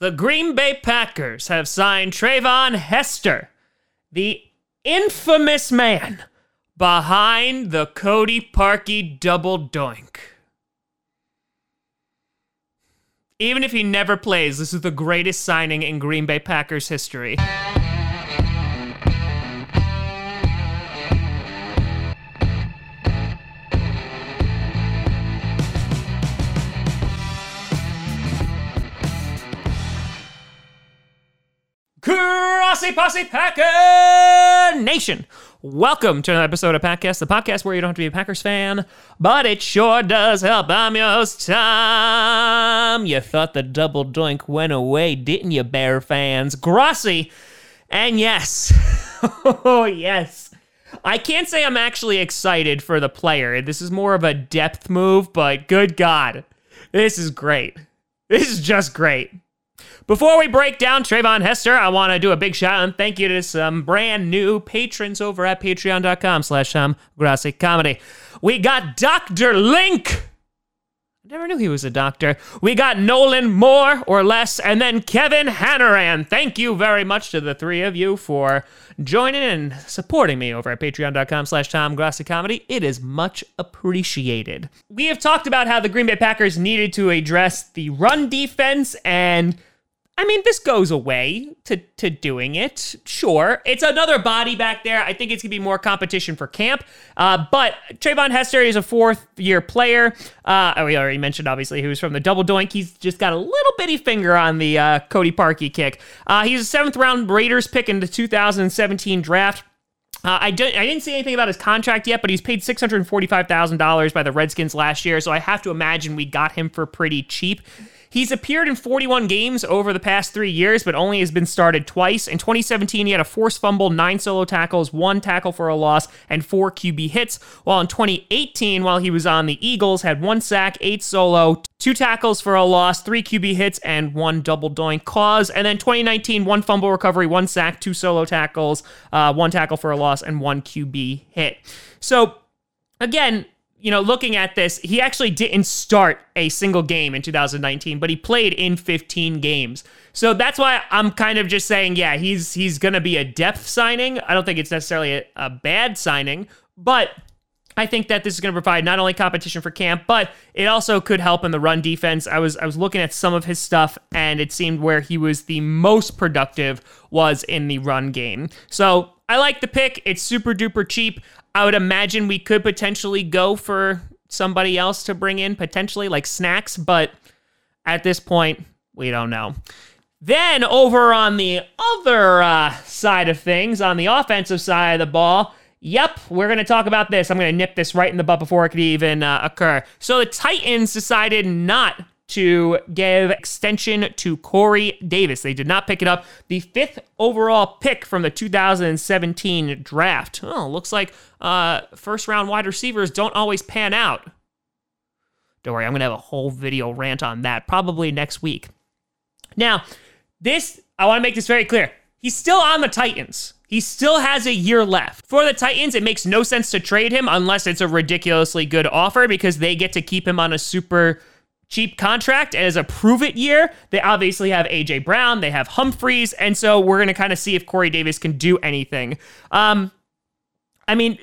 the Green Bay Packers have signed Treyvon Hester, the infamous man behind the Cody Parkey double doink. Even if he never plays, this is the greatest signing in Green Bay Packers history. Crossy Posse Packer Nation. Welcome to another episode of Packcast, the podcast where you don't have to be a Packers fan, but it sure does help. I'm your host, Tom. You thought the double doink went away, didn't you, Bear fans? Grossi. And yes, oh, yes. I can't say I'm actually excited for the player. This is more of a depth move, but good God, this is great. This is just great. Before we break down Treyvon Hester, I want to do a big shout out and thank you to some brand new patrons over at patreon.com slash Tom Comedy. We got Dr. Link. I never knew he was a doctor. We got Nolan more or less, and then Kevin Hannaran. Thank you very much to the three of you for joining and supporting me over at patreon.com slash Tom Comedy. It is much appreciated. We have talked about how the Green Bay Packers needed to address the run defense and I mean, this goes away to, to doing it. Sure. It's another body back there. I think it's to be more competition for camp. Uh, but Treyvon Hester is a fourth year player. Uh, we already mentioned, obviously, who's from the double doink. He's just got a little bitty finger on the uh, Cody Parkey kick. Uh, he's a seventh round Raiders pick in the 2017 draft. Uh, I, don't, I didn't see anything about his contract yet, but he's paid $645,000 by the Redskins last year, so I have to imagine we got him for pretty cheap. He's appeared in 41 games over the past three years, but only has been started twice. In 2017, he had a forced fumble, nine solo tackles, one tackle for a loss, and four QB hits. While in 2018, while he was on the Eagles, had one sack, eight solo, two tackles for a loss, three QB hits, and one double doink cause. And then 2019, one fumble recovery, one sack, two solo tackles, uh, one tackle for a loss, and one QB hit. So again, you know, looking at this, he actually didn't start a single game in 2019, but he played in 15 games. So that's why I'm kind of just saying, yeah, he's he's going to be a depth signing. I don't think it's necessarily a, a bad signing, but I think that this is going to provide not only competition for camp, but it also could help in the run defense. I was I was looking at some of his stuff, and it seemed where he was the most productive was in the run game. So I like the pick. It's super duper cheap. I would imagine we could potentially go for somebody else to bring in, potentially like snacks, but at this point, we don't know. Then over on the other uh, side of things, on the offensive side of the ball, Yep, we're going to talk about this. I'm going to nip this right in the butt before it could even uh, occur. So the Titans decided not to give extension to Corey Davis. They did not pick it up. The fifth overall pick from the 2017 draft. Oh, looks like uh, first round wide receivers don't always pan out. Don't worry, I'm going to have a whole video rant on that probably next week. Now, this, I want to make this very clear. He's still on the Titans. He still has a year left. For the Titans, it makes no sense to trade him unless it's a ridiculously good offer because they get to keep him on a super cheap contract and as a prove it year. They obviously have AJ Brown, they have Humphries, and so we're going to kind of see if Corey Davis can do anything. Um, I mean,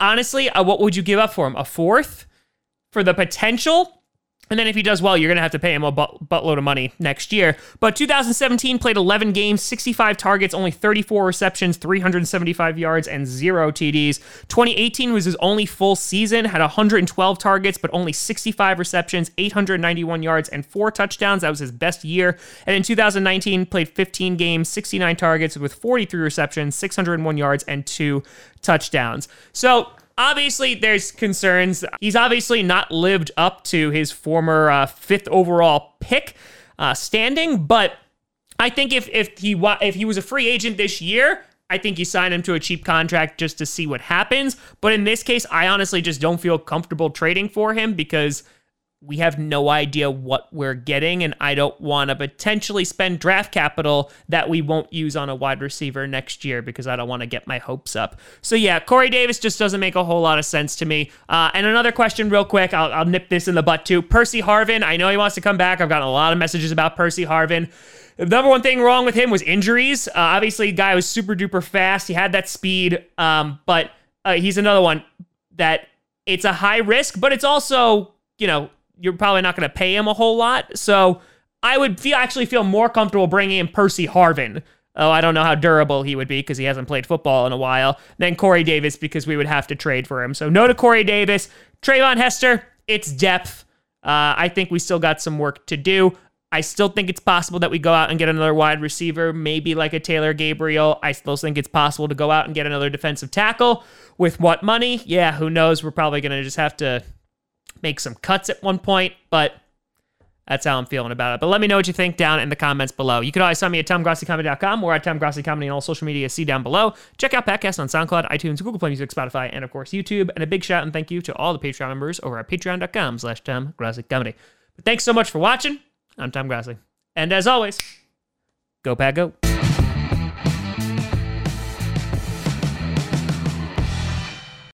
honestly, uh, what would you give up for him? A fourth for the potential? And then if he does well, you're going to have to pay him a butt- buttload of money next year. But 2017 played 11 games, 65 targets, only 34 receptions, 375 yards, and zero TDs. 2018 was his only full season, had 112 targets, but only 65 receptions, 891 yards, and four touchdowns. That was his best year. And in 2019, played 15 games, 69 targets with 43 receptions, 601 yards, and two touchdowns. So obviously there's concerns. He's obviously not lived up to his former uh, fifth overall pick uh, standing, but I think if if he wa- if he was a free agent this year, I think you sign him to a cheap contract just to see what happens. But in this case, I honestly just don't feel comfortable trading for him because we have no idea what we're getting, and I don't want to potentially spend draft capital that we won't use on a wide receiver next year because I don't want to get my hopes up. So, yeah, Corey Davis just doesn't make a whole lot of sense to me. Uh, and another question, real quick, I'll, I'll nip this in the butt too. Percy Harvin, I know he wants to come back. I've gotten a lot of messages about Percy Harvin. The number one thing wrong with him was injuries. Uh, obviously, the guy was super duper fast. He had that speed, um, but uh, he's another one that it's a high risk, but it's also, you know, you're probably not going to pay him a whole lot. So I would feel actually feel more comfortable bringing in Percy Harvin. Oh, I don't know how durable he would be because he hasn't played football in a while. Then Corey Davis because we would have to trade for him. So no to Corey Davis. Treyvon Hester, it's depth. Uh, I think we still got some work to do. I still think it's possible that we go out and get another wide receiver, maybe like a Taylor Gabriel. I still think it's possible to go out and get another defensive tackle. With what money? Yeah, who knows? We're probably going to just have to make some cuts at one point, but that's how I'm feeling about it. But let me know what you think down in the comments below. You can always find me at TomGrossiComedy.com or at TomGrossiComedy on all social media. See down below. Check out Packcast on SoundCloud, iTunes, Google Play Music, Spotify, and of course YouTube. And a big shout and thank you to all the Patreon members over at patreon.com slash TomGrossiComedy. But thanks so much for watching. I'm Tom Grossi. And as always, go Pack Go.